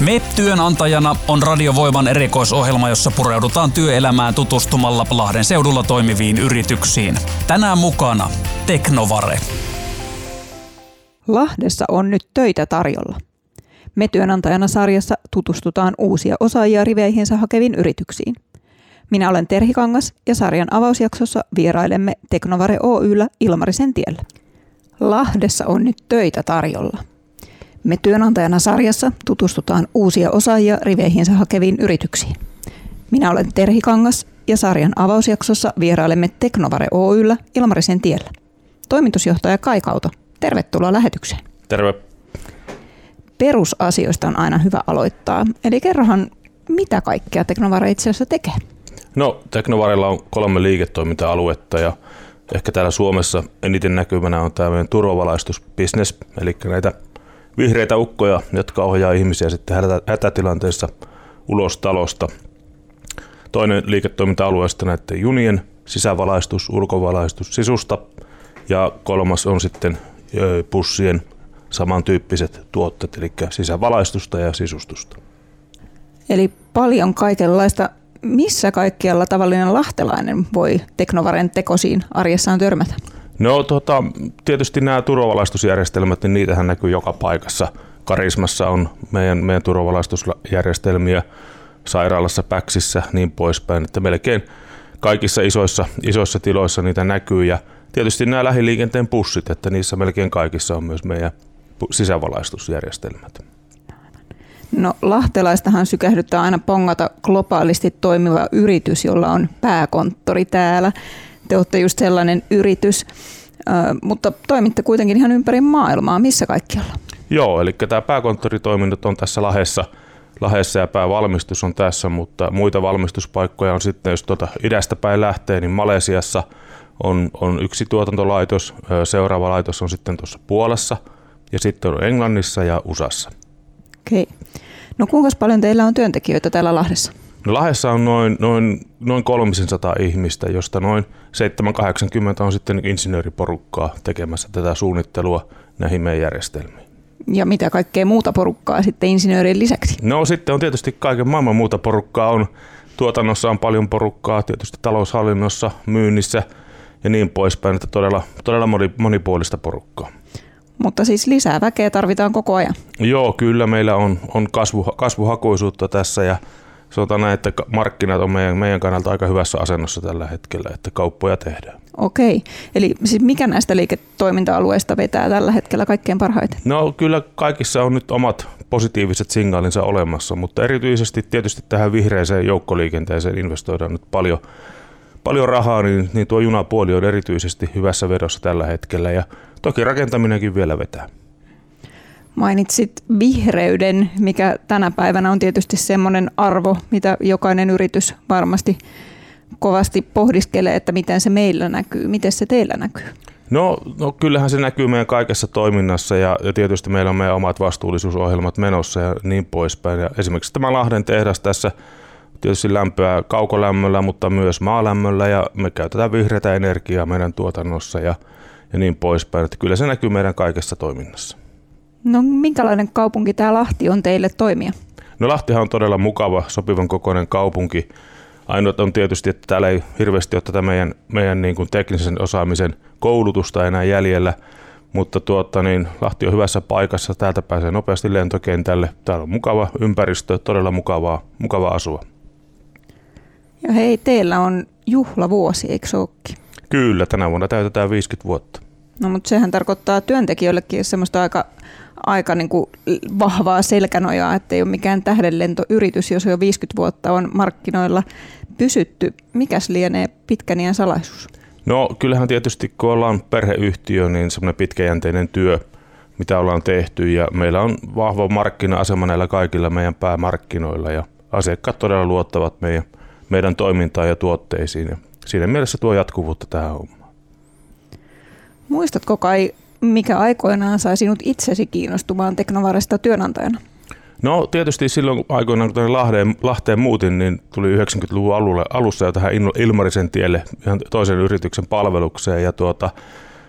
Me työnantajana on Radiovoiman erikoisohjelma, jossa pureudutaan työelämään tutustumalla Lahden seudulla toimiviin yrityksiin. Tänään mukana Teknovare. Lahdessa on nyt töitä tarjolla. Me työnantajana sarjassa tutustutaan uusia osaajia riveihinsä hakeviin yrityksiin. Minä olen Terhi Kangas ja sarjan avausjaksossa vierailemme Teknovare Oyllä Ilmarisen tiellä. Lahdessa on nyt töitä tarjolla. Me työnantajana sarjassa tutustutaan uusia osaajia riveihinsä hakeviin yrityksiin. Minä olen Terhi Kangas ja sarjan avausjaksossa vierailemme Teknovare Oyllä Ilmarisen tiellä. Toimitusjohtaja Kai Kauto, tervetuloa lähetykseen. Terve. Perusasioista on aina hyvä aloittaa. Eli kerrohan, mitä kaikkea Teknovare itse asiassa tekee? No, Teknovarella on kolme liiketoiminta-aluetta ja ehkä täällä Suomessa eniten näkyvänä on tämä meidän turvavalaistusbisnes, eli näitä vihreitä ukkoja, jotka ohjaa ihmisiä sitten hätätilanteessa ulos talosta. Toinen liiketoiminta-alue on näiden junien sisävalaistus, ulkovalaistus sisusta ja kolmas on sitten pussien samantyyppiset tuotteet, eli sisävalaistusta ja sisustusta. Eli paljon kaikenlaista. Missä kaikkialla tavallinen lahtelainen voi Teknovaren tekosiin arjessaan törmätä? No tota, tietysti nämä turvavalaistusjärjestelmät, niin niitähän näkyy joka paikassa. Karismassa on meidän, meidän turvavalaistusjärjestelmiä, sairaalassa, päksissä, niin poispäin, että melkein kaikissa isoissa, isoissa tiloissa niitä näkyy ja tietysti nämä lähiliikenteen pussit, että niissä melkein kaikissa on myös meidän sisävalaistusjärjestelmät. No lahtelaistahan sykähdyttää aina pongata globaalisti toimiva yritys, jolla on pääkonttori täällä te olette just sellainen yritys, mutta toimitte kuitenkin ihan ympäri maailmaa. Missä kaikkialla? Joo, eli tämä pääkonttoritoiminnot on tässä Lahessa, Lahessa ja päävalmistus on tässä, mutta muita valmistuspaikkoja on sitten, jos tuota idästä päin lähtee, niin Malesiassa on, on yksi tuotantolaitos, seuraava laitos on sitten tuossa Puolassa ja sitten on Englannissa ja USAssa. Okei. No kuinka paljon teillä on työntekijöitä täällä Lahdessa? No Lahdessa on noin, noin, noin 300 ihmistä, josta noin 780 on sitten insinööriporukkaa tekemässä tätä suunnittelua näihin meidän järjestelmiin. Ja mitä kaikkea muuta porukkaa sitten insinöörien lisäksi? No sitten on tietysti kaiken maailman muuta porukkaa. On, tuotannossa on paljon porukkaa, tietysti taloushallinnossa, myynnissä ja niin poispäin, että todella, todella monipuolista porukkaa. Mutta siis lisää väkeä tarvitaan koko ajan. Joo, kyllä meillä on, on kasvu, kasvuhakuisuutta tässä ja sanotaan näin, että markkinat on meidän, meidän kannalta aika hyvässä asennossa tällä hetkellä, että kauppoja tehdään. Okei, eli siis mikä näistä liiketoiminta-alueista vetää tällä hetkellä kaikkein parhaiten? No kyllä kaikissa on nyt omat positiiviset signaalinsa olemassa, mutta erityisesti tietysti tähän vihreäseen joukkoliikenteeseen investoidaan nyt paljon, paljon rahaa, niin, niin tuo junapuoli on erityisesti hyvässä vedossa tällä hetkellä ja toki rakentaminenkin vielä vetää. Mainitsit vihreyden, mikä tänä päivänä on tietysti semmoinen arvo, mitä jokainen yritys varmasti kovasti pohdiskelee, että miten se meillä näkyy. Miten se teillä näkyy? No, no kyllähän se näkyy meidän kaikessa toiminnassa ja, ja tietysti meillä on meidän omat vastuullisuusohjelmat menossa ja niin poispäin. Ja esimerkiksi tämä Lahden tehdas tässä tietysti lämpöä kaukolämmöllä, mutta myös maalämmöllä ja me käytetään vihreätä energiaa meidän tuotannossa ja, ja niin poispäin. Että kyllä se näkyy meidän kaikessa toiminnassa. No minkälainen kaupunki tämä Lahti on teille toimia? No Lahtihan on todella mukava, sopivan kokoinen kaupunki. Ainoa on tietysti, että täällä ei hirveästi ole tätä meidän, meidän niin kuin teknisen osaamisen koulutusta enää jäljellä, mutta tuota, niin Lahti on hyvässä paikassa, täältä pääsee nopeasti lentokentälle. Täällä on mukava ympäristö, todella mukavaa, mukava asua. Ja hei, teillä on juhlavuosi, eikö olekin? Kyllä, tänä vuonna täytetään 50 vuotta. No mutta sehän tarkoittaa työntekijöillekin semmoista aika aika niin kuin vahvaa selkänojaa, että ei ole mikään tähdenlentoyritys, jos jo 50 vuotta on markkinoilla pysytty. Mikäs lienee pitkän iän salaisuus? No kyllähän tietysti kun ollaan perheyhtiö, niin semmoinen pitkäjänteinen työ, mitä ollaan tehty ja meillä on vahva markkina-asema näillä kaikilla meidän päämarkkinoilla ja asiakkaat todella luottavat meidän, meidän toimintaan ja tuotteisiin ja siinä mielessä tuo jatkuvuutta tähän hommaan. Muistatko Kai mikä aikoinaan sai sinut itsesi kiinnostumaan Teknovaresta työnantajana? No tietysti silloin aikoinaan, kun Lahteen, Lahteen muutin, niin tuli 90-luvun alulle, alussa jo tähän Ilmarisen tielle ihan toisen yrityksen palvelukseen. Ja tuota,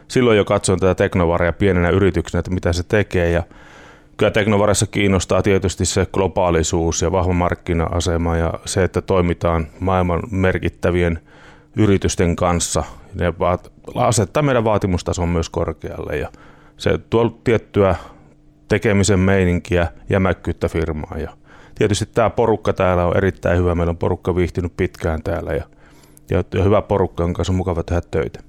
silloin jo katsoin tätä Teknovaria pienenä yrityksenä, että mitä se tekee. Ja kyllä Teknovarassa kiinnostaa tietysti se globaalisuus ja vahva markkina-asema ja se, että toimitaan maailman merkittävien yritysten kanssa. Ne asettaa meidän vaatimustason myös korkealle ja se tuo tiettyä tekemisen meininkiä, jämäkkyyttä firmaa. Ja tietysti tämä porukka täällä on erittäin hyvä. Meillä on porukka viihtynyt pitkään täällä ja, ja hyvä porukka, jonka kanssa on mukava tehdä töitä.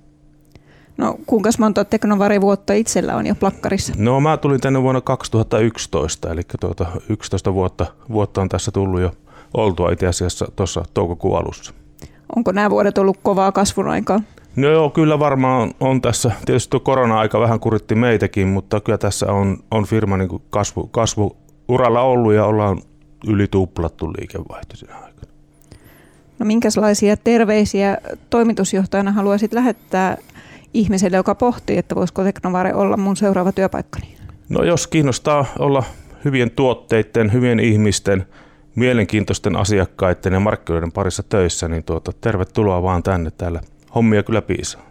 No kuinka monta teknovarivuotta itsellä on jo plakkarissa? No mä tulin tänne vuonna 2011, eli tuota 11 vuotta, vuotta on tässä tullut jo oltua itse asiassa tuossa toukokuun alussa. Onko nämä vuodet ollut kovaa kasvun aikaa? No joo, kyllä varmaan on tässä. Tietysti tuo korona-aika vähän kuritti meitäkin, mutta kyllä tässä on, on firma niin kasvu, kasvuuralla ollut ja ollaan yli tuplattu liikevaihto siinä aikana. No minkälaisia terveisiä toimitusjohtajana haluaisit lähettää ihmiselle, joka pohtii, että voisiko Teknovare olla mun seuraava työpaikkani? No jos kiinnostaa olla hyvien tuotteiden, hyvien ihmisten, mielenkiintoisten asiakkaiden ja markkinoiden parissa töissä, niin tuota, tervetuloa vaan tänne. Täällä hommia kyllä piisaa.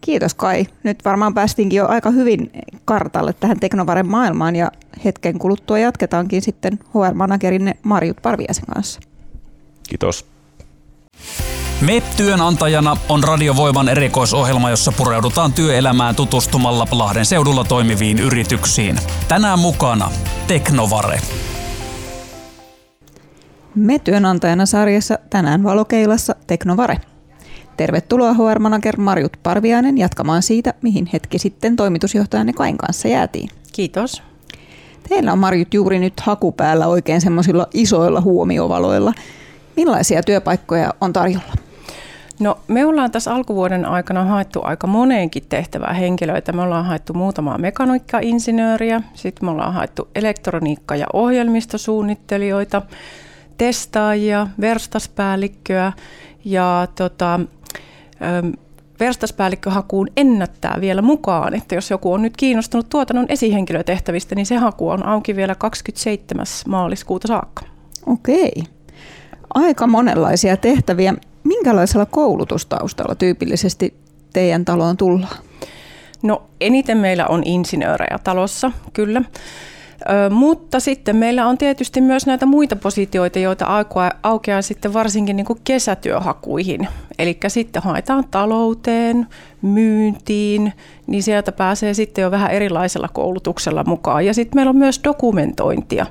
Kiitos Kai. Nyt varmaan päästinkin jo aika hyvin kartalle tähän Teknovaren maailmaan ja hetken kuluttua jatketaankin sitten HR-managerinne Marjut Parviasen kanssa. Kiitos. Me työnantajana on Radiovoiman erikoisohjelma, jossa pureudutaan työelämään tutustumalla Lahden seudulla toimiviin yrityksiin. Tänään mukana Teknovare. Me työnantajana sarjassa tänään valokeilassa Teknovare. Tervetuloa HR Manager Marjut Parviainen jatkamaan siitä, mihin hetki sitten toimitusjohtajanne Kain kanssa jäätiin. Kiitos. Teillä on Marjut juuri nyt haku päällä oikein semmoisilla isoilla huomiovaloilla. Millaisia työpaikkoja on tarjolla? No me ollaan tässä alkuvuoden aikana haettu aika moneenkin tehtävää henkilöitä. Me ollaan haettu muutamaa mekaniikka-insinööriä, sitten me ollaan haettu elektroniikka- ja ohjelmistosuunnittelijoita, testaajia, verstaspäällikköä ja tota, verstaspäällikköhakuun ennättää vielä mukaan, että jos joku on nyt kiinnostunut tuotannon esihenkilötehtävistä, niin se haku on auki vielä 27. maaliskuuta saakka. Okei. Aika monenlaisia tehtäviä. Minkälaisella koulutustaustalla tyypillisesti teidän taloon tullaan? No eniten meillä on insinöörejä talossa, kyllä. Mutta sitten meillä on tietysti myös näitä muita positioita, joita aukeaa sitten varsinkin niin kuin kesätyöhakuihin. Eli sitten haetaan talouteen, myyntiin, niin sieltä pääsee sitten jo vähän erilaisella koulutuksella mukaan. Ja sitten meillä on myös dokumentointia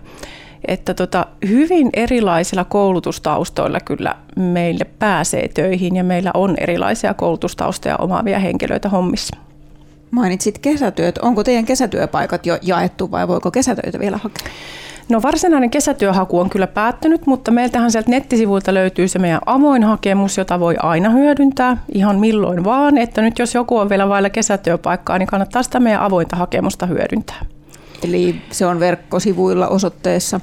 että tota, hyvin erilaisilla koulutustaustoilla kyllä meille pääsee töihin ja meillä on erilaisia koulutustaustoja omaavia henkilöitä hommissa. Mainitsit kesätyöt. Onko teidän kesätyöpaikat jo jaettu vai voiko kesätöitä vielä hakea? No varsinainen kesätyöhaku on kyllä päättynyt, mutta meiltähän sieltä nettisivuilta löytyy se meidän avoin hakemus, jota voi aina hyödyntää ihan milloin vaan. Että nyt jos joku on vielä vailla kesätyöpaikkaa, niin kannattaa sitä meidän avointa hakemusta hyödyntää. Eli se on verkkosivuilla osoitteessa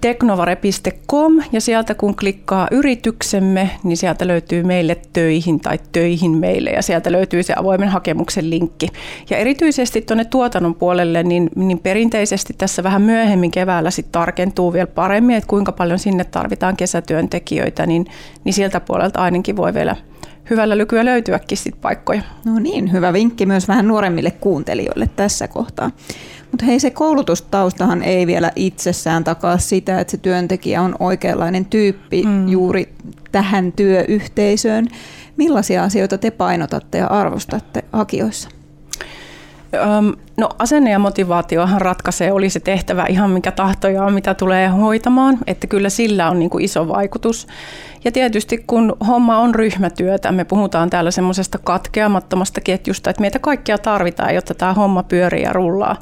teknovare.com ja sieltä kun klikkaa yrityksemme, niin sieltä löytyy meille töihin tai töihin meille ja sieltä löytyy se avoimen hakemuksen linkki. Ja erityisesti tuonne tuotannon puolelle, niin, niin perinteisesti tässä vähän myöhemmin keväällä sitten tarkentuu vielä paremmin, että kuinka paljon sinne tarvitaan kesätyöntekijöitä, niin, niin sieltä puolelta ainakin voi vielä hyvällä lykyä löytyäkin sit paikkoja. No niin, hyvä vinkki myös vähän nuoremmille kuuntelijoille tässä kohtaa. Mutta hei, se koulutustaustahan ei vielä itsessään takaa sitä, että se työntekijä on oikeanlainen tyyppi mm. juuri tähän työyhteisöön. Millaisia asioita te painotatte ja arvostatte hakijoissa? No asenne ja motivaatiohan ratkaisee, oli se tehtävä ihan mikä tahtoja on, mitä tulee hoitamaan, että kyllä sillä on niin kuin iso vaikutus. Ja tietysti kun homma on ryhmätyötä, me puhutaan täällä semmoisesta katkeamattomasta ketjusta, että meitä kaikkia tarvitaan, jotta tämä homma pyörii ja rullaa.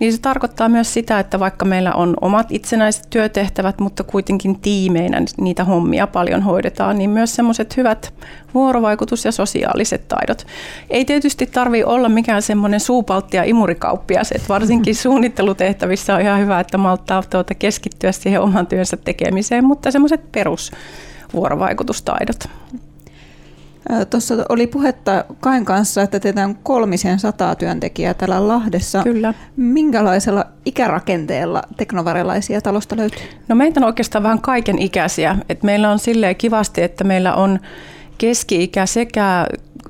Niin se tarkoittaa myös sitä, että vaikka meillä on omat itsenäiset työtehtävät, mutta kuitenkin tiimeinä niitä hommia paljon hoidetaan, niin myös semmoiset hyvät vuorovaikutus- ja sosiaaliset taidot. Ei tietysti tarvi olla mikään semmoinen suupaltti ja imurikauppias, että varsinkin suunnittelutehtävissä on ihan hyvä, että malttaa tuota keskittyä siihen oman työnsä tekemiseen, mutta semmoiset perus vuorovaikutustaidot. Tuossa oli puhetta Kain kanssa, että teitä on kolmisen sataa työntekijää täällä Lahdessa. Kyllä. Minkälaisella ikärakenteella teknovarelaisia talosta löytyy? No meitä on oikeastaan vähän kaiken ikäisiä. Et meillä on silleen kivasti, että meillä on keski-ikä sekä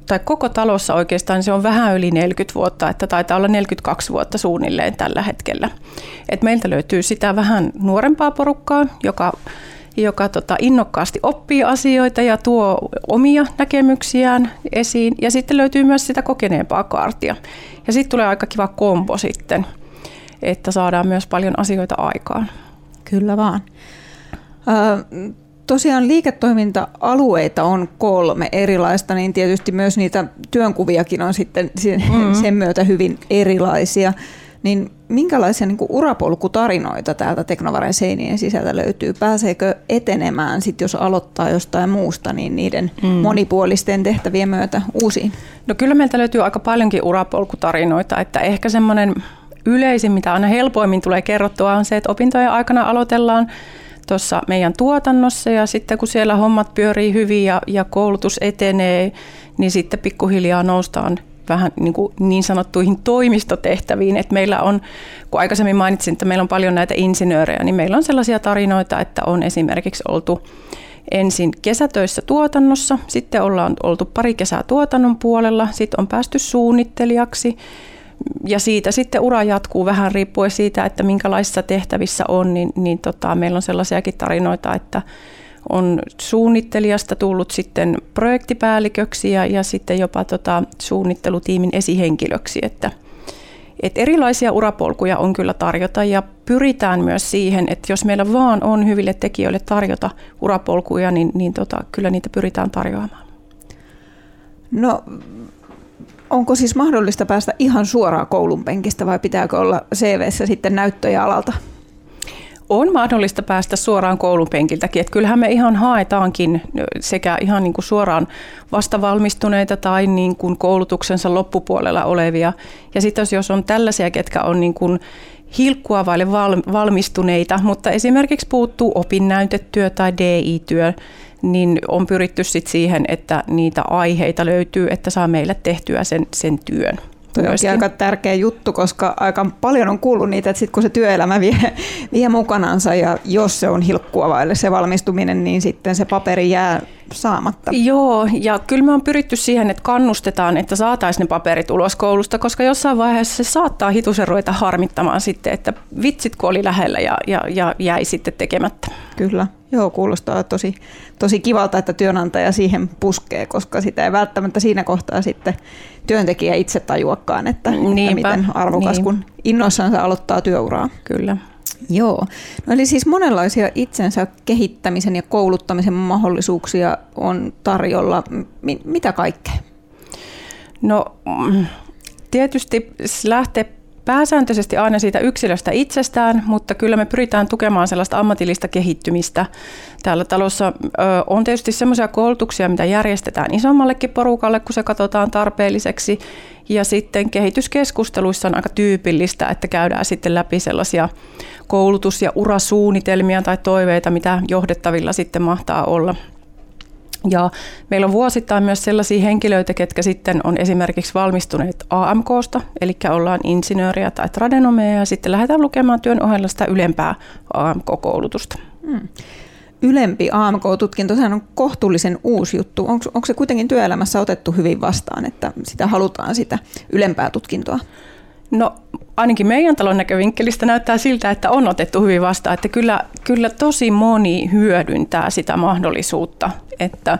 tai koko talossa oikeastaan se on vähän yli 40 vuotta, että taitaa olla 42 vuotta suunnilleen tällä hetkellä. Et meiltä löytyy sitä vähän nuorempaa porukkaa, joka joka tota, innokkaasti oppii asioita ja tuo omia näkemyksiään esiin. Ja sitten löytyy myös sitä kokeneempaa kaartia. Ja sitten tulee aika kiva kombo sitten, että saadaan myös paljon asioita aikaan. Kyllä vaan. Ö, tosiaan liiketoiminta-alueita on kolme erilaista, niin tietysti myös niitä työnkuviakin on sitten mm-hmm. sen myötä hyvin erilaisia. Niin minkälaisia niin urapolkutarinoita täältä Teknovaren seinien sisältä löytyy? Pääseekö etenemään, sit jos aloittaa jostain muusta, niin niiden mm. monipuolisten tehtävien myötä uusiin? No kyllä meiltä löytyy aika paljonkin urapolkutarinoita, että ehkä semmoinen yleisin, mitä aina helpoimmin tulee kerrottua, on se, että opintojen aikana aloitellaan tuossa meidän tuotannossa ja sitten kun siellä hommat pyörii hyvin ja, ja koulutus etenee, niin sitten pikkuhiljaa noustaan vähän niin, kuin niin sanottuihin toimistotehtäviin. että meillä on, kun aikaisemmin mainitsin, että meillä on paljon näitä insinöörejä, niin meillä on sellaisia tarinoita, että on esimerkiksi oltu ensin kesätöissä tuotannossa, sitten ollaan oltu pari kesää tuotannon puolella, sitten on päästy suunnittelijaksi, ja siitä sitten ura jatkuu vähän riippuen siitä, että minkälaisissa tehtävissä on, niin, niin tota, meillä on sellaisiakin tarinoita, että on suunnittelijasta tullut sitten projektipäälliköksi ja, ja sitten jopa tota, suunnittelutiimin esihenkilöksi, että et erilaisia urapolkuja on kyllä tarjota ja pyritään myös siihen, että jos meillä vaan on hyville tekijöille tarjota urapolkuja, niin, niin tota, kyllä niitä pyritään tarjoamaan. No onko siis mahdollista päästä ihan suoraan koulun penkistä vai pitääkö olla CVssä sitten näyttöjä alalta? On mahdollista päästä suoraan koulun penkiltäkin. Että kyllähän me ihan haetaankin sekä ihan niin kuin suoraan vastavalmistuneita tai niin kuin koulutuksensa loppupuolella olevia. Ja sitten jos on tällaisia, ketkä on niin kuin hilkkua vaille valmistuneita, mutta esimerkiksi puuttuu opinnäytetyö tai DI-työ, niin on pyritty sit siihen, että niitä aiheita löytyy, että saa meille tehtyä sen, sen työn. Tuo onkin aika tärkeä juttu, koska aika paljon on kuullut niitä, että sit kun se työelämä vie, vie mukanansa ja jos se on hilkkua vaille se valmistuminen, niin sitten se paperi jää saamatta. Joo, ja kyllä me on pyritty siihen, että kannustetaan, että saataisiin ne paperit ulos koulusta, koska jossain vaiheessa se saattaa hitusen ruveta harmittamaan sitten, että vitsit kun oli lähellä ja, ja, ja jäi sitten tekemättä. Kyllä, joo, kuulostaa tosi, tosi kivalta, että työnantaja siihen puskee, koska sitä ei välttämättä siinä kohtaa sitten työntekijä itse tajuakaan, että, että miten arvokas, niin. kun innoissansa aloittaa työuraa. Kyllä. Joo, no eli siis monenlaisia itsensä kehittämisen ja kouluttamisen mahdollisuuksia on tarjolla. M- mitä kaikkea? No mm, tietysti lähtee pääsääntöisesti aina siitä yksilöstä itsestään, mutta kyllä me pyritään tukemaan sellaista ammatillista kehittymistä. Täällä talossa on tietysti sellaisia koulutuksia, mitä järjestetään isommallekin porukalle, kun se katsotaan tarpeelliseksi. Ja sitten kehityskeskusteluissa on aika tyypillistä, että käydään sitten läpi sellaisia koulutus- ja urasuunnitelmia tai toiveita, mitä johdettavilla sitten mahtaa olla. Ja meillä on vuosittain myös sellaisia henkilöitä, ketkä sitten on esimerkiksi valmistuneet AMKsta, eli ollaan insinööriä tai tradenomeja, ja sitten lähdetään lukemaan työn ohella sitä ylempää AMK-koulutusta. Hmm. Ylempi AMK-tutkinto, sehän on kohtuullisen uusi juttu. Onko, onko se kuitenkin työelämässä otettu hyvin vastaan, että sitä halutaan sitä ylempää tutkintoa? No ainakin meidän talon näkövinkkelistä näyttää siltä, että on otettu hyvin vastaan, että kyllä, kyllä tosi moni hyödyntää sitä mahdollisuutta, että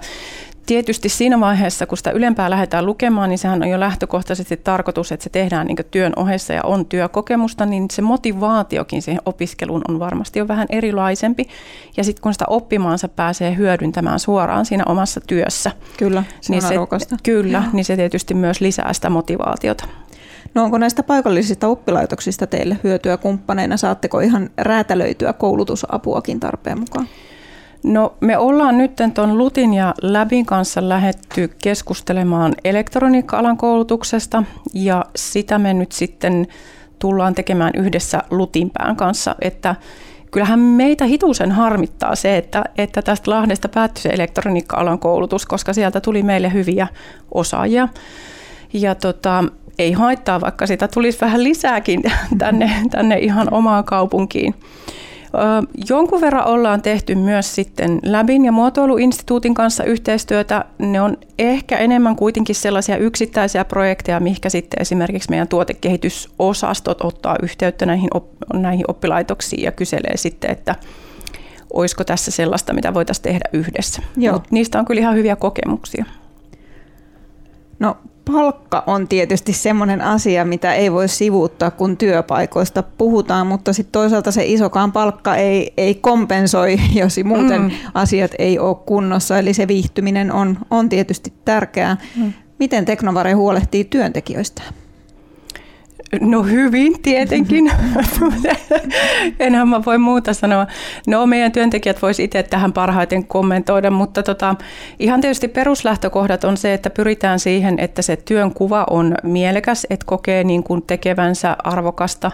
Tietysti siinä vaiheessa, kun sitä ylempää lähdetään lukemaan, niin sehän on jo lähtökohtaisesti tarkoitus, että se tehdään niin työn ohessa ja on työkokemusta, niin se motivaatiokin siihen opiskeluun on varmasti jo vähän erilaisempi. Ja sitten kun sitä oppimaansa pääsee hyödyntämään suoraan siinä omassa työssä. Kyllä, se niin on se, Kyllä, Joo. niin se tietysti myös lisää sitä motivaatiota. No onko näistä paikallisista oppilaitoksista teille hyötyä kumppaneina? Saatteko ihan räätälöityä koulutusapuakin tarpeen mukaan? No me ollaan nyt tuon Lutin ja Läbin kanssa lähetty keskustelemaan elektroniikka-alan koulutuksesta ja sitä me nyt sitten tullaan tekemään yhdessä Lutinpään kanssa, että kyllähän meitä hitusen harmittaa se, että, että tästä Lahdesta päättyi se elektroniikka-alan koulutus, koska sieltä tuli meille hyviä osaajia. Ja tota, ei haittaa, vaikka sitä tulisi vähän lisääkin tänne, tänne ihan omaan kaupunkiin. Jonkun verran ollaan tehty myös sitten Läbin ja muotoiluinstituutin kanssa yhteistyötä. Ne on ehkä enemmän kuitenkin sellaisia yksittäisiä projekteja, mihinkä sitten esimerkiksi meidän tuotekehitysosastot ottaa yhteyttä näihin, näihin oppilaitoksiin ja kyselee sitten, että olisiko tässä sellaista, mitä voitaisiin tehdä yhdessä. Mut niistä on kyllä ihan hyviä kokemuksia. No palkka on tietysti semmoinen asia, mitä ei voi sivuuttaa, kun työpaikoista puhutaan, mutta sitten toisaalta se isokaan palkka ei, ei kompensoi, jos muuten mm. asiat ei ole kunnossa. Eli se viihtyminen on, on tietysti tärkeää. Mm. Miten Teknovare huolehtii työntekijöistä? No hyvin tietenkin. Enhän mä voi muuta sanoa. No meidän työntekijät vois itse tähän parhaiten kommentoida, mutta tota, ihan tietysti peruslähtökohdat on se, että pyritään siihen, että se työn kuva on mielekäs, että kokee niin kuin tekevänsä arvokasta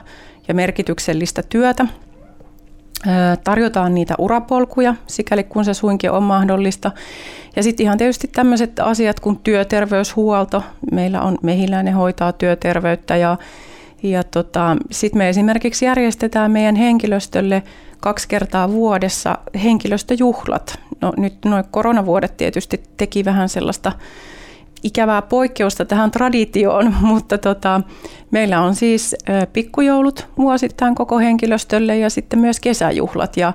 ja merkityksellistä työtä. Tarjotaan niitä urapolkuja, sikäli kun se suinkin on mahdollista. Ja sitten ihan tietysti tämmöiset asiat kuin työterveyshuolto. Meillä on mehiläinen hoitaa työterveyttä ja ja tota, sitten me esimerkiksi järjestetään meidän henkilöstölle kaksi kertaa vuodessa henkilöstöjuhlat. No nyt noin koronavuodet tietysti teki vähän sellaista ikävää poikkeusta tähän traditioon, mutta tota, meillä on siis pikkujoulut vuosittain koko henkilöstölle ja sitten myös kesäjuhlat. Ja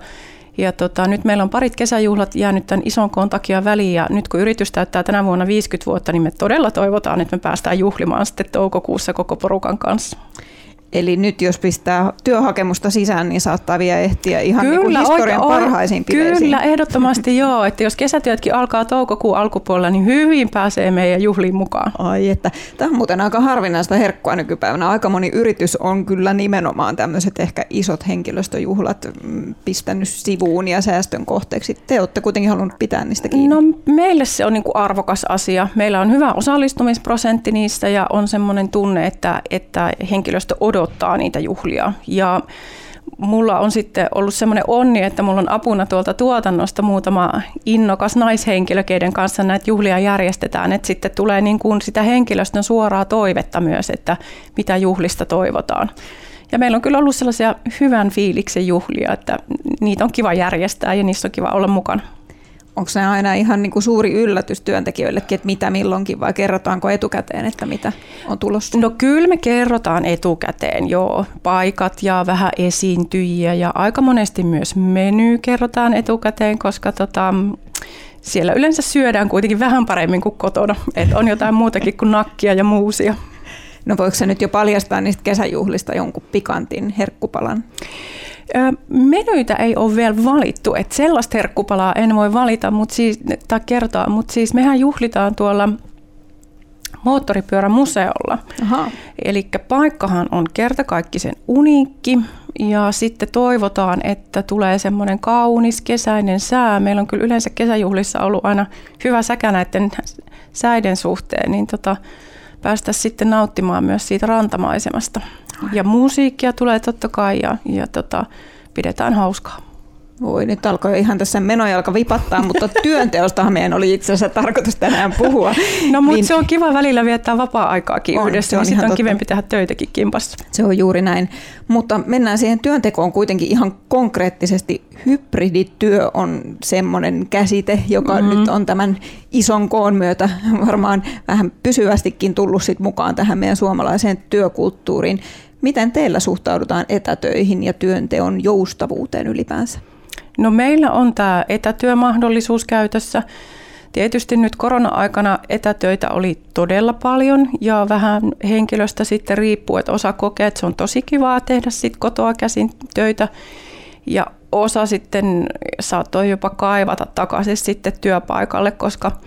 ja tota, nyt meillä on parit kesäjuhlat jäänyt tämän ison koon takia väliin ja nyt kun yritys täyttää tänä vuonna 50 vuotta, niin me todella toivotaan, että me päästään juhlimaan sitten toukokuussa koko porukan kanssa. Eli nyt jos pistää työhakemusta sisään, niin saattaa vielä ehtiä ihan kyllä, niin kuin historian oikein, parhaisiin pileisiin. Kyllä, ehdottomasti joo. Että jos kesätyötkin alkaa toukokuun alkupuolella, niin hyvin pääsee meidän juhliin mukaan. Ai että, tämä on muuten aika harvinaista herkkua nykypäivänä. Aika moni yritys on kyllä nimenomaan tämmöiset ehkä isot henkilöstöjuhlat mm, pistänyt sivuun ja säästön kohteeksi. Te olette kuitenkin halunnut pitää niistä kiinni. No meille se on niin kuin arvokas asia. Meillä on hyvä osallistumisprosentti niistä ja on semmoinen tunne, että, että henkilöstö odottaa odottaa niitä juhlia. Ja mulla on sitten ollut semmoinen onni, että mulla on apuna tuolta tuotannosta muutama innokas naishenkilö, keiden kanssa näitä juhlia järjestetään, että sitten tulee niin kuin sitä henkilöstön suoraa toivetta myös, että mitä juhlista toivotaan. Ja meillä on kyllä ollut sellaisia hyvän fiiliksen juhlia, että niitä on kiva järjestää ja niissä on kiva olla mukana onko se aina ihan niin kuin suuri yllätys työntekijöillekin, että mitä milloinkin vai kerrotaanko etukäteen, että mitä on tulossa? No kyllä me kerrotaan etukäteen, joo. Paikat ja vähän esiintyjiä ja aika monesti myös meny kerrotaan etukäteen, koska tota, siellä yleensä syödään kuitenkin vähän paremmin kuin kotona. että on jotain muutakin kuin nakkia ja muusia. No voiko se nyt jo paljastaa niistä kesäjuhlista jonkun pikantin herkkupalan? Menyitä ei ole vielä valittu, että sellaista herkkupalaa en voi valita mutta siis, tai kertoa, mutta siis mehän juhlitaan tuolla moottoripyörämuseolla. Eli paikkahan on kertakaikkisen uniikki ja sitten toivotaan, että tulee semmoinen kaunis kesäinen sää. Meillä on kyllä yleensä kesäjuhlissa ollut aina hyvä säkä näiden säiden suhteen, niin tota, päästä sitten nauttimaan myös siitä rantamaisemasta. Ja musiikkia tulee totta kai ja, ja tota, pidetään hauskaa. Voi, nyt alkoi ihan tässä menojalka vipattaa, mutta työnteostahan meidän oli itse asiassa tarkoitus tänään puhua. No mutta niin, se on kiva välillä viettää vapaa-aikaakin on, yhdessä, niin sitten on kivempi tehdä töitäkin kimpassa. Se on juuri näin. Mutta mennään siihen työntekoon kuitenkin ihan konkreettisesti. Hybridityö on semmoinen käsite, joka mm-hmm. nyt on tämän ison koon myötä varmaan vähän pysyvästikin tullut sit mukaan tähän meidän suomalaiseen työkulttuuriin. Miten teillä suhtaudutaan etätöihin ja työnteon joustavuuteen ylipäänsä? No meillä on tämä etätyömahdollisuus käytössä. Tietysti nyt korona-aikana etätöitä oli todella paljon ja vähän henkilöstä sitten riippuu, että osa kokee, että se on tosi kivaa tehdä sitten kotoa käsin töitä ja osa sitten saattoi jopa kaivata takaisin sitten työpaikalle, koska –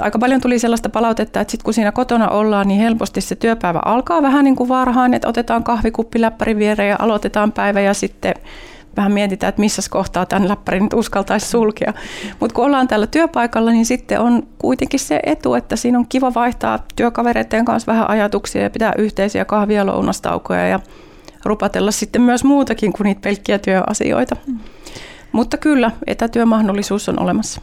aika paljon tuli sellaista palautetta, että sit kun siinä kotona ollaan, niin helposti se työpäivä alkaa vähän niin kuin varhaan, että otetaan kahvikuppi läppärin viereen ja aloitetaan päivä ja sitten vähän mietitään, että missä kohtaa tämän läppärin nyt uskaltaisi sulkea. Mutta kun ollaan tällä työpaikalla, niin sitten on kuitenkin se etu, että siinä on kiva vaihtaa työkavereiden kanssa vähän ajatuksia ja pitää yhteisiä kahvia lounastaukoja ja rupatella sitten myös muutakin kuin niitä pelkkiä työasioita. Mm. Mutta kyllä, etätyömahdollisuus on olemassa.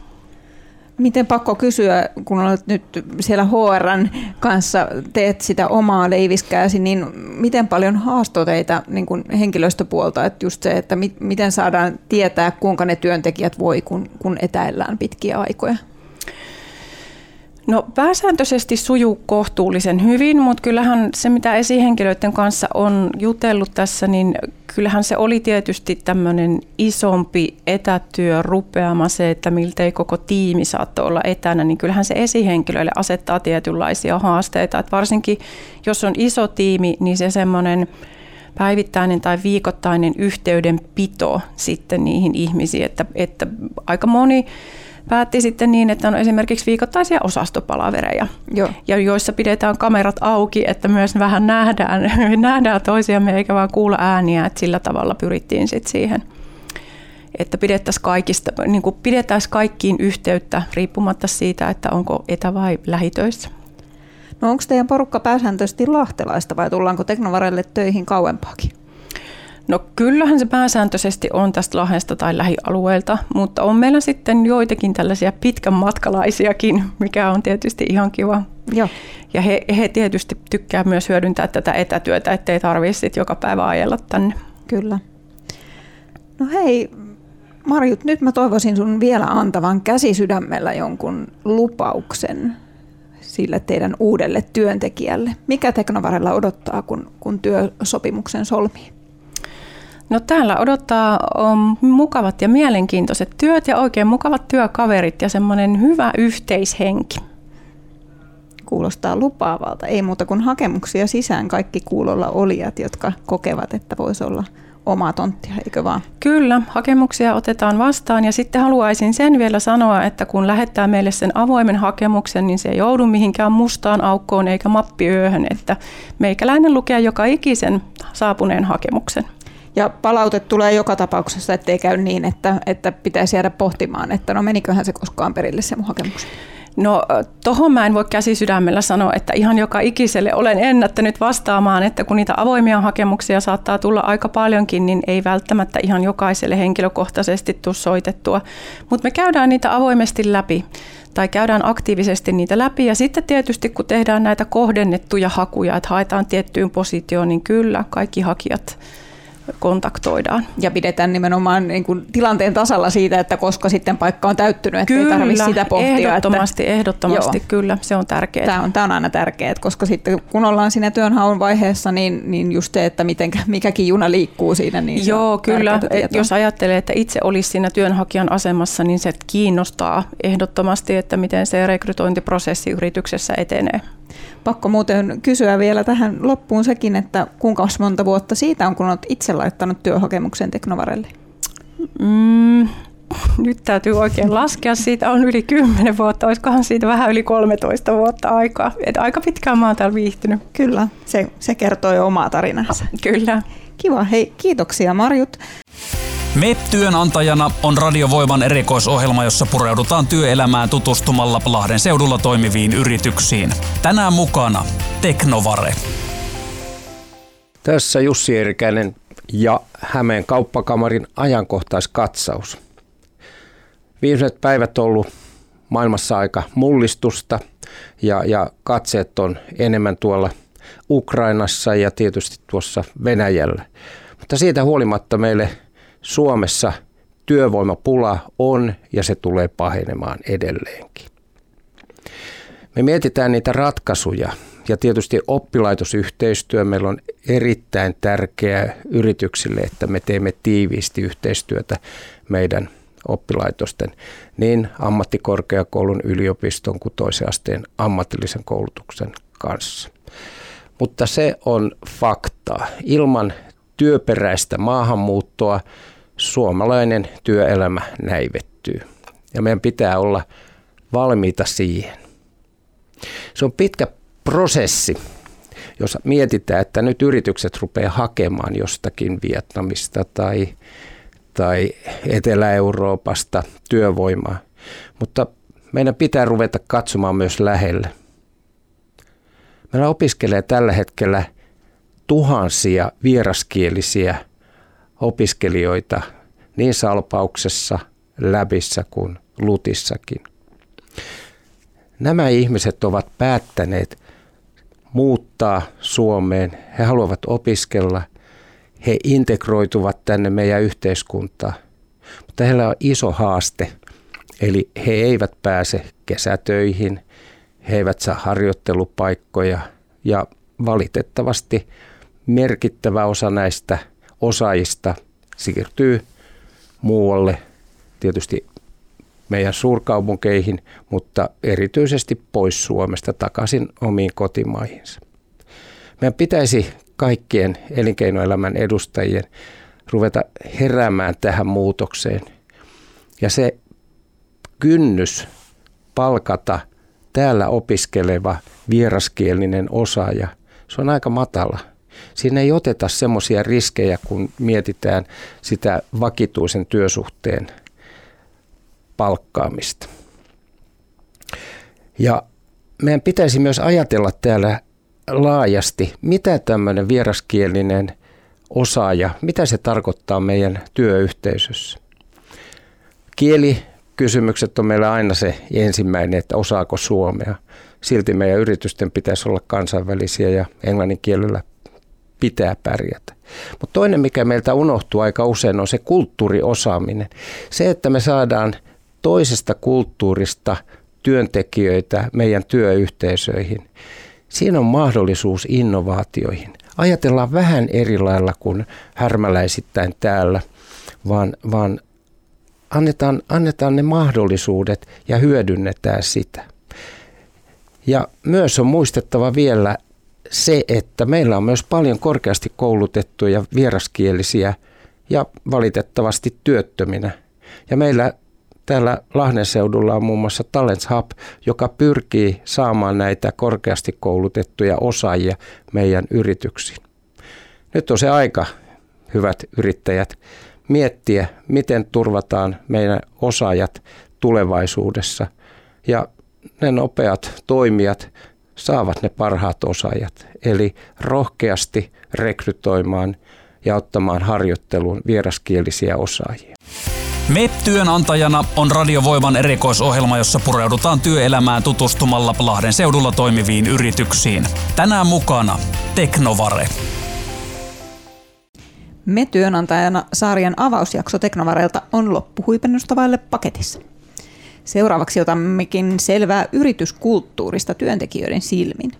Miten pakko kysyä, kun olet nyt siellä HRn kanssa, teet sitä omaa leiviskääsi, niin miten paljon haastoo teitä niin kuin henkilöstöpuolta, että just se, että mi- miten saadaan tietää, kuinka ne työntekijät voi, kun, kun etäillään pitkiä aikoja? No pääsääntöisesti sujuu kohtuullisen hyvin, mutta kyllähän se, mitä esihenkilöiden kanssa on jutellut tässä, niin kyllähän se oli tietysti tämmöinen isompi etätyö rupeama se, että miltei koko tiimi saattoi olla etänä, niin kyllähän se esihenkilöille asettaa tietynlaisia haasteita. Että varsinkin jos on iso tiimi, niin se semmoinen päivittäinen tai viikoittainen yhteydenpito sitten niihin ihmisiin, että, että aika moni päätti sitten niin, että on esimerkiksi viikoittaisia osastopalavereja, Joo. ja joissa pidetään kamerat auki, että myös vähän nähdään, nähdään toisiamme eikä vaan kuulla ääniä, että sillä tavalla pyrittiin sitten siihen että pidettäisiin, kaikista, niin kuin pidettäisiin kaikkiin yhteyttä riippumatta siitä, että onko etä- vai lähitöissä. No onko teidän porukka pääsääntöisesti lahtelaista vai tullaanko Teknovarelle töihin kauempaakin? No kyllähän se pääsääntöisesti on tästä Lahdesta tai lähialueelta, mutta on meillä sitten joitakin tällaisia pitkän matkalaisiakin, mikä on tietysti ihan kiva. Joo. Ja he, he tietysti tykkää myös hyödyntää tätä etätyötä, ettei tarvitse joka päivä ajella tänne. Kyllä. No hei, Marjut, nyt mä toivoisin sun vielä antavan käsi sydämellä jonkun lupauksen sille teidän uudelle työntekijälle. Mikä Teknovarella odottaa, kun, kun työsopimuksen solmii? No täällä odottaa on mukavat ja mielenkiintoiset työt ja oikein mukavat työkaverit ja semmoinen hyvä yhteishenki. Kuulostaa lupaavalta. Ei muuta kuin hakemuksia sisään kaikki kuulolla olijat, jotka kokevat, että voisi olla omaa tonttia, eikö vaan? Kyllä, hakemuksia otetaan vastaan ja sitten haluaisin sen vielä sanoa, että kun lähettää meille sen avoimen hakemuksen, niin se ei joudu mihinkään mustaan aukkoon eikä mappiööhön, että meikäläinen lukee joka ikisen saapuneen hakemuksen. Ja palaute tulee joka tapauksessa, ettei käy niin, että, että pitäisi jäädä pohtimaan, että no meniköhän se koskaan perille se mun hakemus. No tohon mä en voi käsi sydämellä sanoa, että ihan joka ikiselle olen ennättänyt vastaamaan, että kun niitä avoimia hakemuksia saattaa tulla aika paljonkin, niin ei välttämättä ihan jokaiselle henkilökohtaisesti tule soitettua. Mutta me käydään niitä avoimesti läpi tai käydään aktiivisesti niitä läpi. Ja sitten tietysti kun tehdään näitä kohdennettuja hakuja, että haetaan tiettyyn positioon, niin kyllä kaikki hakijat kontaktoidaan. Ja pidetään nimenomaan niin kuin tilanteen tasalla siitä, että koska sitten paikka on täyttynyt, että kyllä, ei tarvitse sitä pohtia. ehdottomasti, että, ehdottomasti joo. kyllä, se on tärkeää. Tämä on, tämä on aina tärkeää, koska sitten kun ollaan siinä työnhaun vaiheessa, niin, niin just se, että miten, mikäkin juna liikkuu siinä, niin Joo, kyllä. Jos ajattelee, että itse olisi siinä työnhakijan asemassa, niin se kiinnostaa ehdottomasti, että miten se rekrytointiprosessi yrityksessä etenee. Pakko muuten kysyä vielä tähän loppuun sekin, että kuinka monta vuotta siitä on, kun olet itse laittanut työhakemuksen Teknovarelle? Mm, nyt täytyy oikein laskea. Siitä on yli 10 vuotta, olisikohan siitä vähän yli 13 vuotta aikaa. Et aika pitkään mä oon täällä viihtynyt. Kyllä, se, se kertoo jo omaa tarinansa. Kyllä. Kiva, hei kiitoksia Marjut. Me työnantajana on Radiovoiman erikoisohjelma, jossa pureudutaan työelämään tutustumalla Lahden seudulla toimiviin yrityksiin. Tänään mukana Teknovare. Tässä Jussi Erikäinen ja Hämeen kauppakamarin ajankohtaiskatsaus. Viimeiset päivät on ollut maailmassa aika mullistusta ja, ja katseet on enemmän tuolla Ukrainassa ja tietysti tuossa Venäjällä. Mutta siitä huolimatta meille Suomessa työvoimapula on ja se tulee pahenemaan edelleenkin. Me mietitään niitä ratkaisuja ja tietysti oppilaitosyhteistyö meillä on erittäin tärkeää yrityksille, että me teemme tiiviisti yhteistyötä meidän oppilaitosten niin ammattikorkeakoulun, yliopiston kuin toisen asteen ammatillisen koulutuksen kanssa. Mutta se on faktaa. Ilman työperäistä maahanmuuttoa suomalainen työelämä näivettyy. Ja meidän pitää olla valmiita siihen. Se on pitkä prosessi, jos mietitään, että nyt yritykset rupeaa hakemaan jostakin Vietnamista tai, tai Etelä-Euroopasta työvoimaa. Mutta meidän pitää ruveta katsomaan myös lähelle. Meillä opiskelee tällä hetkellä tuhansia vieraskielisiä opiskelijoita niin Salpauksessa, Läbissä kuin Lutissakin. Nämä ihmiset ovat päättäneet muuttaa Suomeen. He haluavat opiskella. He integroituvat tänne meidän yhteiskuntaan. Mutta heillä on iso haaste. Eli he eivät pääse kesätöihin, he eivät saa harjoittelupaikkoja ja valitettavasti merkittävä osa näistä osaajista siirtyy muualle, tietysti meidän suurkaupunkeihin, mutta erityisesti pois Suomesta takaisin omiin kotimaihinsa. Meidän pitäisi kaikkien elinkeinoelämän edustajien ruveta heräämään tähän muutokseen. Ja se kynnys palkata täällä opiskeleva vieraskielinen osaaja, se on aika matala. Siinä ei oteta semmoisia riskejä, kun mietitään sitä vakituisen työsuhteen palkkaamista. Ja meidän pitäisi myös ajatella täällä laajasti, mitä tämmöinen vieraskielinen osaaja, mitä se tarkoittaa meidän työyhteisössä. Kielikysymykset on meillä aina se ensimmäinen, että osaako suomea. Silti meidän yritysten pitäisi olla kansainvälisiä ja englannin kielellä pitää pärjätä. Mutta toinen, mikä meiltä unohtuu aika usein, on se kulttuuriosaaminen. Se, että me saadaan toisesta kulttuurista työntekijöitä meidän työyhteisöihin. Siinä on mahdollisuus innovaatioihin. Ajatellaan vähän eri lailla kuin härmäläisittäin täällä, vaan, vaan annetaan, annetaan ne mahdollisuudet ja hyödynnetään sitä. Ja myös on muistettava vielä se, että meillä on myös paljon korkeasti koulutettuja vieraskielisiä ja valitettavasti työttöminä. Ja meillä täällä Lahden seudulla on muun muassa Talents Hub, joka pyrkii saamaan näitä korkeasti koulutettuja osaajia meidän yrityksiin. Nyt on se aika, hyvät yrittäjät, miettiä, miten turvataan meidän osaajat tulevaisuudessa. Ja ne nopeat toimijat saavat ne parhaat osaajat. Eli rohkeasti rekrytoimaan ja ottamaan harjoitteluun vieraskielisiä osaajia. Me työnantajana on Radiovoiman erikoisohjelma, jossa pureudutaan työelämään tutustumalla Lahden seudulla toimiviin yrityksiin. Tänään mukana Teknovare. Me työnantajana sarjan avausjakso Teknovarelta on loppuhuipennusta vaille paketissa. Seuraavaksi otammekin selvää yrityskulttuurista työntekijöiden silmin.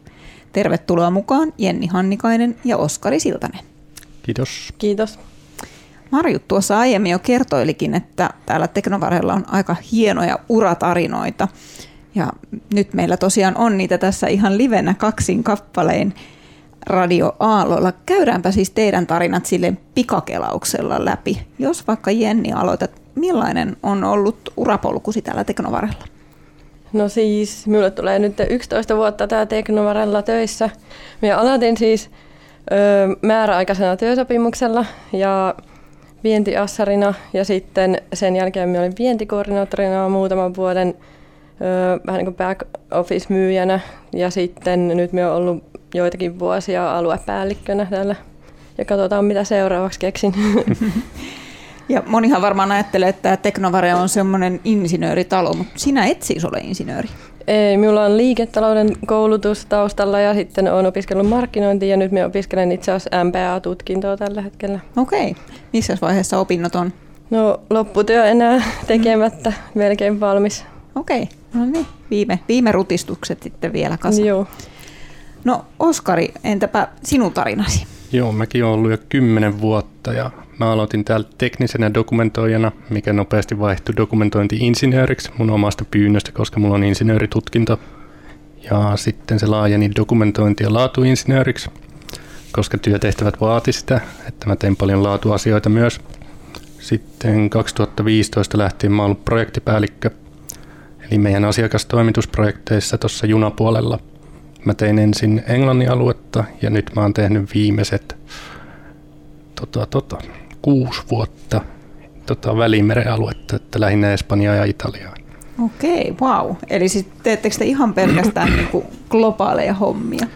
Tervetuloa mukaan Jenni Hannikainen ja Oskari Siltanen. Kiitos. Kiitos. Marjut tuossa aiemmin jo kertoilikin, että täällä Teknovarella on aika hienoja uratarinoita. Ja nyt meillä tosiaan on niitä tässä ihan livenä kaksin kappalein Radio Aallolla. Käydäänpä siis teidän tarinat sille pikakelauksella läpi. Jos vaikka Jenni aloitat, millainen on ollut urapolkusi täällä Teknovarella? No siis, minulle tulee nyt 11 vuotta täällä Teknovarella töissä. Minä aloitin siis ö, määräaikaisena työsopimuksella ja vientiassarina ja sitten sen jälkeen minä olin vientikoordinaattorina muutaman vuoden ö, vähän niin kuin back office myyjänä ja sitten nyt minä olen ollut joitakin vuosia aluepäällikkönä täällä ja katsotaan mitä seuraavaksi keksin. Ja monihan varmaan ajattelee, että Teknovare on semmoinen insinööritalo, mutta sinä et siis ole insinööri. Ei, minulla on liiketalouden koulutus taustalla ja sitten olen opiskellut markkinointia ja nyt minä opiskelen itse asiassa MBA-tutkintoa tällä hetkellä. Okei. Missä vaiheessa opinnot on? No lopputyö enää tekemättä, melkein valmis. Okei, no niin. Viime, viime rutistukset sitten vielä kasaan. Joo. No Oskari, entäpä sinun tarinasi? Joo, mäkin olen ollut jo kymmenen vuotta ja mä aloitin täällä teknisenä dokumentoijana, mikä nopeasti vaihtui dokumentointi-insinööriksi mun omasta pyynnöstä, koska mulla on insinööritutkinto. Ja sitten se laajeni dokumentointi- ja laatuinsinööriksi, koska työtehtävät vaati sitä, että mä tein paljon laatuasioita myös. Sitten 2015 lähtien mä ollut projektipäällikkö, eli meidän asiakastoimitusprojekteissa tuossa junapuolella. Mä tein ensin Englannin aluetta ja nyt mä oon tehnyt viimeiset tota, tota, kuusi vuotta tota, Välimeren aluetta, että lähinnä Espanjaa ja Italiaa. Okei, wow. Eli siis teettekö te ihan pelkästään niin kuin globaaleja hommia?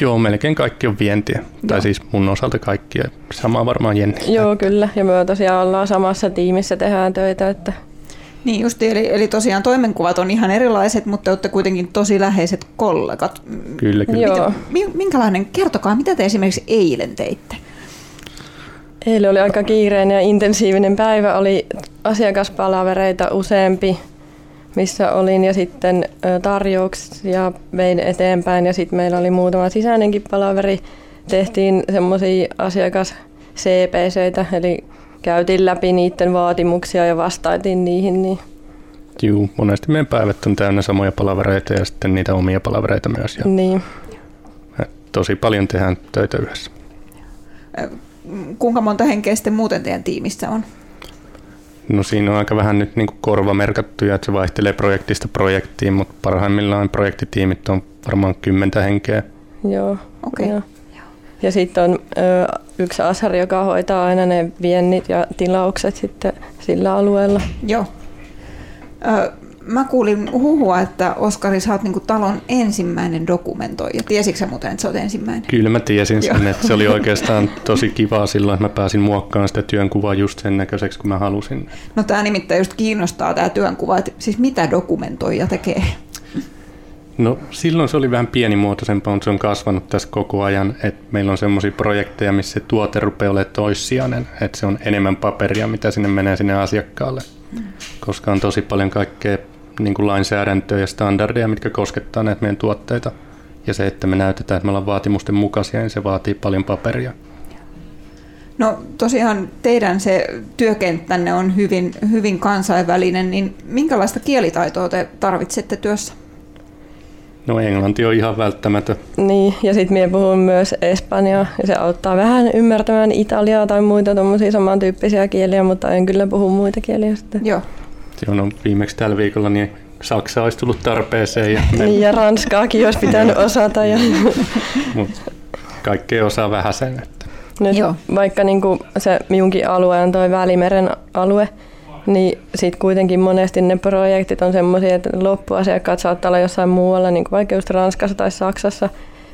Joo, melkein kaikki on vientiä. Joo. Tai siis mun osalta kaikki. Sama varmaan Jenni. Joo, kyllä. Ja me tosiaan ollaan samassa tiimissä, tehdään töitä. Että... Niin just, eli, eli tosiaan toimenkuvat on ihan erilaiset, mutta olette kuitenkin tosi läheiset kollegat. Kyllä, kyllä. Joo. Mitä, minkälainen, kertokaa, mitä te esimerkiksi eilen teitte? Eilen oli aika kiireinen ja intensiivinen päivä. Oli asiakaspalavereita useampi, missä olin ja sitten tarjouksia vein eteenpäin ja sitten meillä oli muutama sisäinenkin palaveri. Tehtiin semmoisia asiakas CPCitä, eli käytiin läpi niiden vaatimuksia ja vastaitiin niihin. Niin Juu, monesti meidän päivät on täynnä samoja palavereita ja sitten niitä omia palavereita myös. Ja niin. tosi paljon tehdään töitä yhdessä. Kuinka monta henkeä sitten muuten teidän tiimissä on? No siinä on aika vähän nyt niin korvamerkattuja, että se vaihtelee projektista projektiin, mutta parhaimmillaan projektitiimit on varmaan kymmentä henkeä. Joo. Okei. Joo. Ja sitten on ö, yksi asari, joka hoitaa aina ne viennit ja tilaukset sitten sillä alueella. Joo. Ö, mä kuulin huhua, että Oskari, sä oot niinku talon ensimmäinen dokumentoija. Tiesitkö sä muuten, että sä oot ensimmäinen? Kyllä mä tiesin sen, että se oli oikeastaan tosi kivaa silloin, että mä pääsin muokkaamaan sitä työnkuvaa just sen näköiseksi, kun mä halusin. No tämä nimittäin just kiinnostaa tämä työnkuva, että siis mitä dokumentoija tekee? No silloin se oli vähän pienimuotoisempaa, mutta se on kasvanut tässä koko ajan. Että meillä on semmoisia projekteja, missä se tuote rupeaa olemaan toissijainen, että se on enemmän paperia, mitä sinne menee sinne asiakkaalle. Mm. Koska on tosi paljon kaikkea niin kuin lainsäädäntöä ja standardeja, mitkä koskettaa näitä meidän tuotteita. Ja se, että me näytetään, että me ollaan vaatimusten mukaisia, niin se vaatii paljon paperia. No tosiaan teidän se työkenttänne on hyvin, hyvin kansainvälinen, niin minkälaista kielitaitoa te tarvitsette työssä? No englanti on ihan välttämätön. Niin, ja sitten minä puhun myös espanjaa, ja se auttaa vähän ymmärtämään italiaa tai muita tuommoisia samantyyppisiä kieliä, mutta en kyllä puhu muita kieliä sitten. Joo. Se on viimeksi tällä viikolla, niin Saksa olisi tullut tarpeeseen. Ja me... niin, ja Ranskaakin olisi pitänyt osata. Ja... Mut kaikkea osaa vähän sen. Että... Nyt, Joo. Vaikka niin kuin se minunkin alue on tuo Välimeren alue, niin sitten kuitenkin monesti ne projektit on semmoisia, että loppuasiakkaat saattaa olla jossain muualla, niin kuin vaikka just Ranskassa tai Saksassa,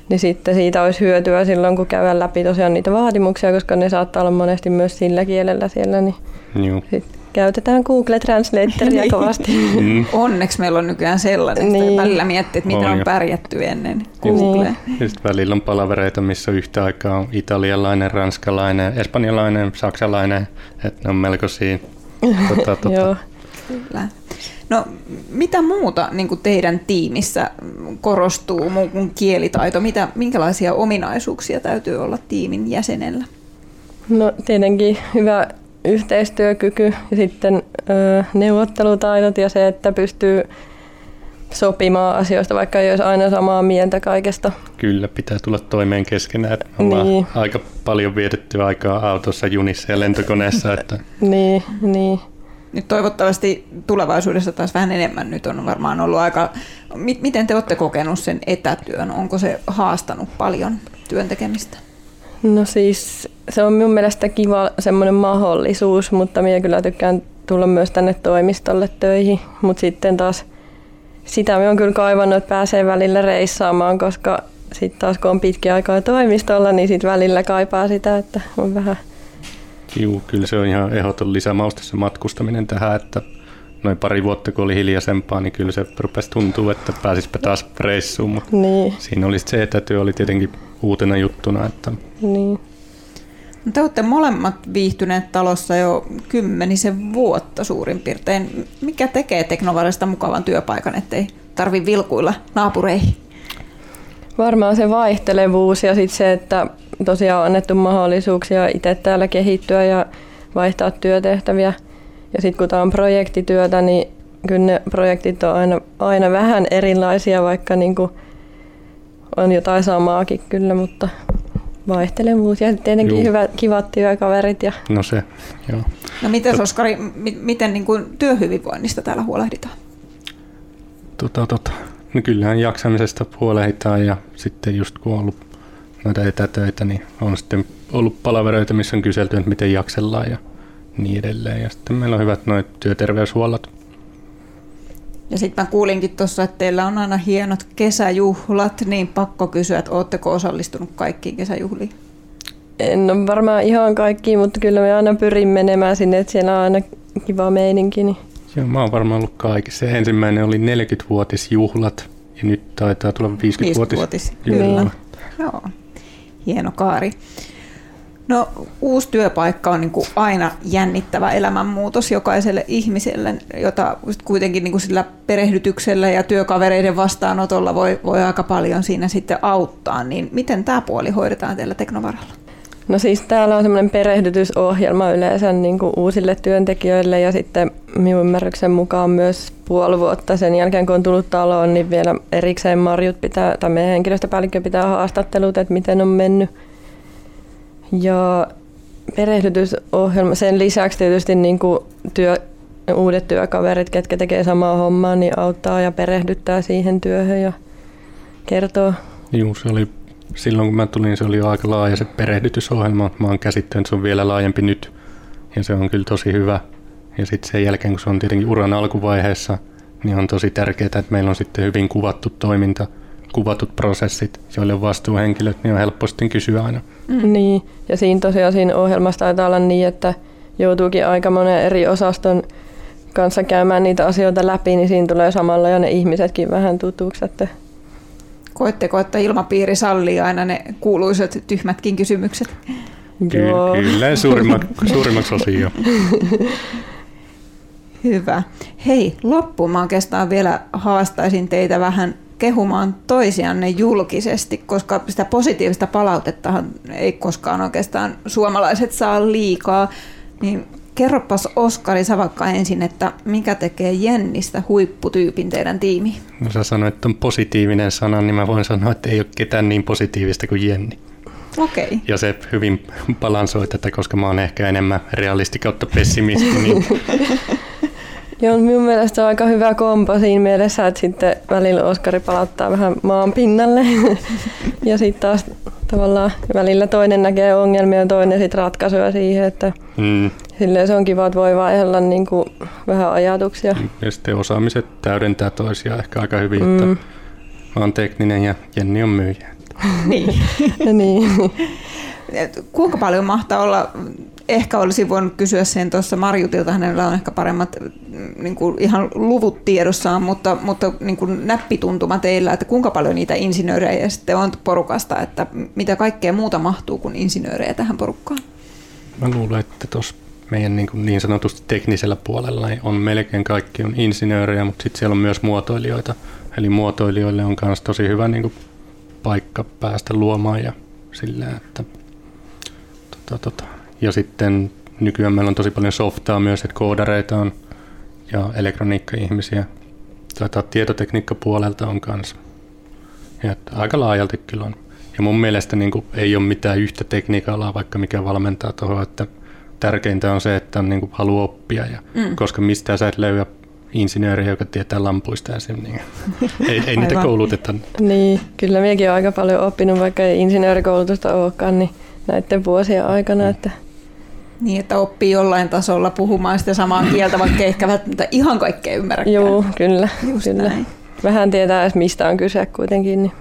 niin sitten siitä olisi hyötyä silloin, kun käydään läpi tosiaan niitä vaatimuksia, koska ne saattaa olla monesti myös sillä kielellä siellä, niin Joo. Sit käytetään Google Translatoria Niin. kovasti. Mm. Onneksi meillä on nykyään sellainen, että Niin. välillä miettii, että miten On on pärjätty ennen Googlea. Niin. Ja sitten välillä on palavereita, missä yhtä aikaa on italialainen, ranskalainen, espanjalainen, saksalainen, että ne on melkoisia. Tota, tota. Joo. Kyllä. No mitä muuta niin kuin teidän tiimissä korostuu muu kuin kielitaito? Mitä, minkälaisia ominaisuuksia täytyy olla tiimin jäsenellä? No tietenkin hyvä yhteistyökyky ja sitten ö, neuvottelutaidot ja se, että pystyy sopimaan asioista, vaikka ei olisi aina samaa mieltä kaikesta. Kyllä, pitää tulla toimeen keskenään. ollaan Niin. aika paljon vietetty aikaa autossa, junissa ja lentokoneessa. Että Niin, niin. Nyt toivottavasti tulevaisuudessa taas vähän enemmän. Nyt on varmaan ollut aika... Mi- Miten te olette kokenut sen etätyön? Onko se haastanut paljon työn tekemistä? No siis se on minun mielestä kiva semmoinen mahdollisuus, mutta minä kyllä tykkään tulla myös tänne toimistolle töihin. Mutta sitten taas sitä minä on kyllä kaivannut, että pääsee välillä reissaamaan, koska sitten taas kun on pitkä aikaa toimistolla, niin sitten välillä kaipaa sitä, että on vähän juu, kyllä se on ihan ehdoton lisämauste se matkustaminen tähän, että noin pari vuotta kun oli hiljaisempaa, niin kyllä se rupesi tuntua, että pääsispä taas reissuun, mutta niin, siinä oli se etätyö oli tietenkin uutena juttuna, että niin. No Te olette molemmat viihtyneet talossa jo kymmenisen vuotta suurin piirtein. Mikä tekee Teknovaresta mukavan työpaikan, ettei tarvi vilkuilla naapureihin? Varmaan se vaihtelevuus ja sitten se, että tosiaan on annettu mahdollisuuksia itse täällä kehittyä ja vaihtaa työtehtäviä. Ja sitten kun tämä on projektityötä, niin kyllä ne projektit on aina, aina vähän erilaisia, vaikka niinku on jotain samaakin kyllä, mutta vaihtelevuus ja tietenkin Juu. hyvät, kivat työkaverit. Ja, no se, joo. No miten Oskari, mi- miten niin kuin työhyvinvoinnista täällä huolehditaan? Tota, tota. No kyllähän jaksamisesta huolehditaan ja sitten just kun on ollut noita etätöitä, niin on sitten ollut palavereita, missä on kyselty, että miten jaksellaan ja niin edelleen. Ja sitten meillä on hyvät noit työterveyshuollot. Ja sitten mä kuulinkin tuossa, että teillä on aina hienot kesäjuhlat, niin pakko kysyä, että ootteko osallistunut kaikkiin kesäjuhliin? en ole varmaan ihan kaikki, mutta kyllä me aina pyrin menemään sinne, että siellä on aina kiva meininki. Niin. Joo, mä oon varmaan ollut kaikissa. Ensimmäinen oli 40-vuotisjuhlat ja nyt taitaa tulla 50-vuotis. 50-vuotis, kyllä. Joo, hieno kaari. No uusi työpaikka on niin kuin aina jännittävä elämänmuutos jokaiselle ihmiselle, jota kuitenkin niin kuin sillä perehdytyksellä ja työkavereiden vastaanotolla voi, voi aika paljon siinä sitten auttaa. Niin miten tämä puoli hoidetaan teillä Teknovaralla? No siis täällä on semmoinen perehdytysohjelma yleensä niin kuin uusille työntekijöille ja sitten minun ymmärryksen mukaan myös puoli vuotta sen jälkeen, kun on tullut taloon, niin vielä erikseen Marjut pitää, tai meidän henkilöstöpäällikkö pitää haastattelut, että miten on mennyt. Ja perehdytysohjelma, sen lisäksi tietysti niin kuin työ, uudet työkaverit, ketkä tekee samaa hommaa, niin auttaa ja perehdyttää siihen työhön ja kertoo. Joo, se oli silloin kun mä tulin, se oli jo aika laaja se perehdytysohjelma. Mä oon käsittänyt, se on vielä laajempi nyt ja se on kyllä tosi hyvä. Ja sitten sen jälkeen, kun se on tietenkin uran alkuvaiheessa, niin on tosi tärkeää, että meillä on sitten hyvin kuvattu toiminta, kuvatut prosessit, joille on vastuuhenkilöt, niin on helppo sitten kysyä aina. Mm. Niin, ja siinä tosiaan siinä ohjelmassa taitaa olla niin, että joutuukin aika monen eri osaston kanssa käymään niitä asioita läpi, niin siinä tulee samalla jo ne ihmisetkin vähän tutuksi, että Koetteko, että ilmapiiri sallii aina ne kuuluisat tyhmätkin kysymykset? Ky- Joo. Kyllä, suurimmaksi, suurimmaksi osio. Hyvä. Hei, loppuun mä oikeastaan vielä haastaisin teitä vähän kehumaan toisianne julkisesti, koska sitä positiivista palautettahan ei koskaan oikeastaan suomalaiset saa liikaa. Niin Kerropas Oskari Savakka ensin, että mikä tekee Jennistä huipputyypin teidän tiimiin? No sä sanoit, että on positiivinen sana, niin mä voin sanoa, että ei ole ketään niin positiivista kuin Jenni. Okei. Okay. Ja se hyvin balansoi tätä, koska mä oon ehkä enemmän realisti kautta pessimisti. Niin... Joo, minun mielestä se on aika hyvä kompo siinä mielessä, että sitten välillä Oskari palauttaa vähän maan pinnalle. ja sitten taas tavallaan välillä toinen näkee ongelmia ja toinen sitten ratkaisuja siihen, että mm. silleen se on kiva, että voi vaihella niin kuin vähän ajatuksia. Ja sitten osaamiset täydentää toisiaan ehkä aika hyvin, mm. että mä oon tekninen ja Jenni on myyjä. niin. niin. Kuinka paljon mahtaa olla ehkä olisin voinut kysyä sen tuossa Marjutilta, hänellä on ehkä paremmat niin kuin ihan luvut tiedossaan, mutta, mutta niin kuin näppituntuma teillä, että kuinka paljon niitä insinöörejä sitten on porukasta, että mitä kaikkea muuta mahtuu kuin insinöörejä tähän porukkaan? Mä luulen, että tuossa meidän niin, kuin niin sanotusti teknisellä puolella niin on melkein kaikki on insinöörejä, mutta sitten siellä on myös muotoilijoita. Eli muotoilijoille on myös tosi hyvä niin kuin paikka päästä luomaan ja sillä, että tota, tota, ja sitten nykyään meillä on tosi paljon softaa myös, että koodareita on ja elektroniikka-ihmisiä. Tätä tietotekniikka-puolelta on kanssa. Ja aika laajalti kyllä on. Ja mun mielestä niin kuin, ei ole mitään yhtä tekniikalla, vaikka mikä valmentaa tuohon, että tärkeintä on se, että on, niin kuin, haluaa oppia, ja, mm. koska mistään sä et löyä insinööriä, joka tietää lampuista ja sen, niin ei, ei niitä kouluteta. Niin, kyllä minäkin olen aika paljon oppinut, vaikka ei insinöörikoulutusta olekaan, niin näiden vuosien aikana, mm. että niin, että oppii jollain tasolla puhumaan sitä samaa kieltä, vaikka ehkä välttämättä ihan kaikkea ymmärräkään. Joo, kyllä. Just kyllä. Näin. Vähän tietää edes mistä on kyse kuitenkin. Niin.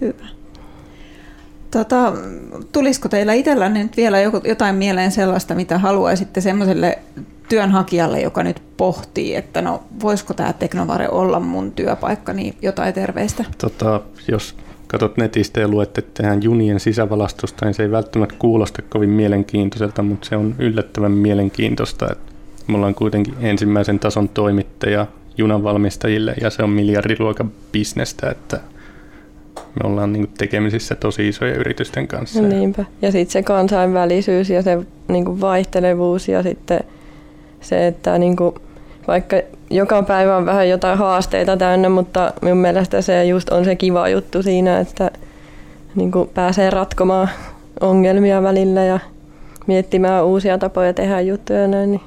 Hyvä. Tota, tulisiko teillä itsellänne nyt vielä jotain mieleen sellaista, mitä haluaisitte semmoiselle työnhakijalle, joka nyt pohtii, että no voisiko tämä Teknovare olla mun työpaikka, niin jotain terveistä? Tota, jos katsot netistä ja luet, että tehdään junien sisävalastusta, niin se ei välttämättä kuulosta kovin mielenkiintoiselta, mutta se on yllättävän mielenkiintoista. Että me ollaan kuitenkin ensimmäisen tason toimittaja junanvalmistajille ja se on miljardiluokan bisnestä, että me ollaan niin tekemisissä tosi isojen yritysten kanssa. Niinpä. Ja sitten se kansainvälisyys ja se niin vaihtelevuus ja sitten se, että niin kuin vaikka joka päivä on vähän jotain haasteita täynnä, mutta minun mielestä se just on se kiva juttu siinä, että niin kuin pääsee ratkomaan ongelmia välillä ja miettimään uusia tapoja tehdä juttuja näin. Niin.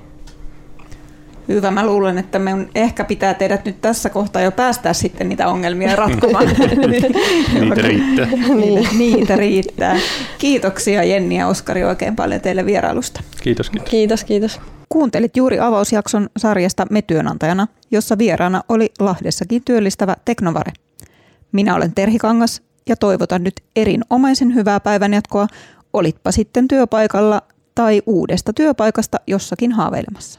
Hyvä. Mä luulen, että me ehkä pitää teidät nyt tässä kohtaa jo päästää sitten niitä ongelmia ratkomaan. niitä riittää. niitä, niitä riittää. Kiitoksia Jenni ja Oskari oikein paljon teille vierailusta. Kiitos, kiitos. Kiitos, kiitos. Kuuntelit juuri avausjakson sarjasta Me työnantajana, jossa vieraana oli Lahdessakin työllistävä Teknovare. Minä olen Terhi Kangas ja toivotan nyt erinomaisen hyvää päivänjatkoa, olitpa sitten työpaikalla tai uudesta työpaikasta jossakin haaveilemassa.